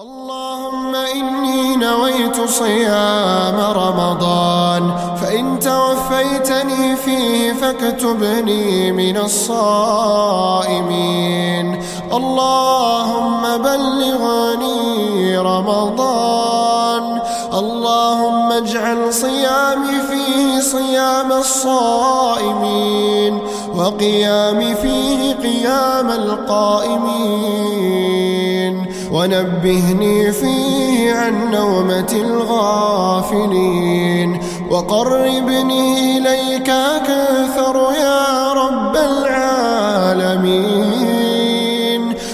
اللهم إني نويت صيام رمضان فإن توفيتني فيه فاكتبني من الصائمين. اللهم بلغني رمضان اللهم اجعل صيامي فيه صيام الصائمين وقيامي فيه قيام القائمين. ونبهني فيه عن نومة الغافلين. وقربني إليك كثر يا رب العالمين.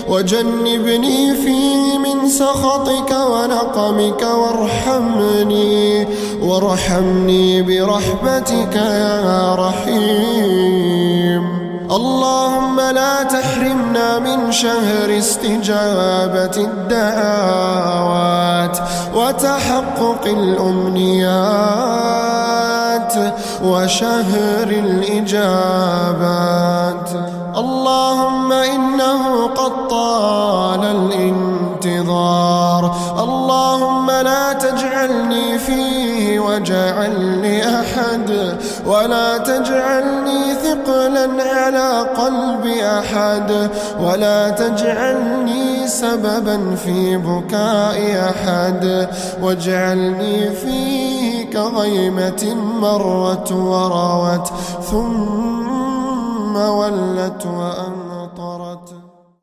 وجنبني فيه من سخطك ونقمك وارحمني. وارحمني برحمتك يا رحيم. اللهم لا تحرمنا من شهر استجابة الدعوات وتحقق الأمنيات وشهر الإجابات. اللهم إنه قد طال الانتظار. اللهم لا تجعلني فيه وجعل لأحد ولا تجعلني ثقلا على قلب أحد ولا تجعلني سببا في بكاء أحد. واجعلني فيه كغيمة مرت وروت ثم ولت وأمت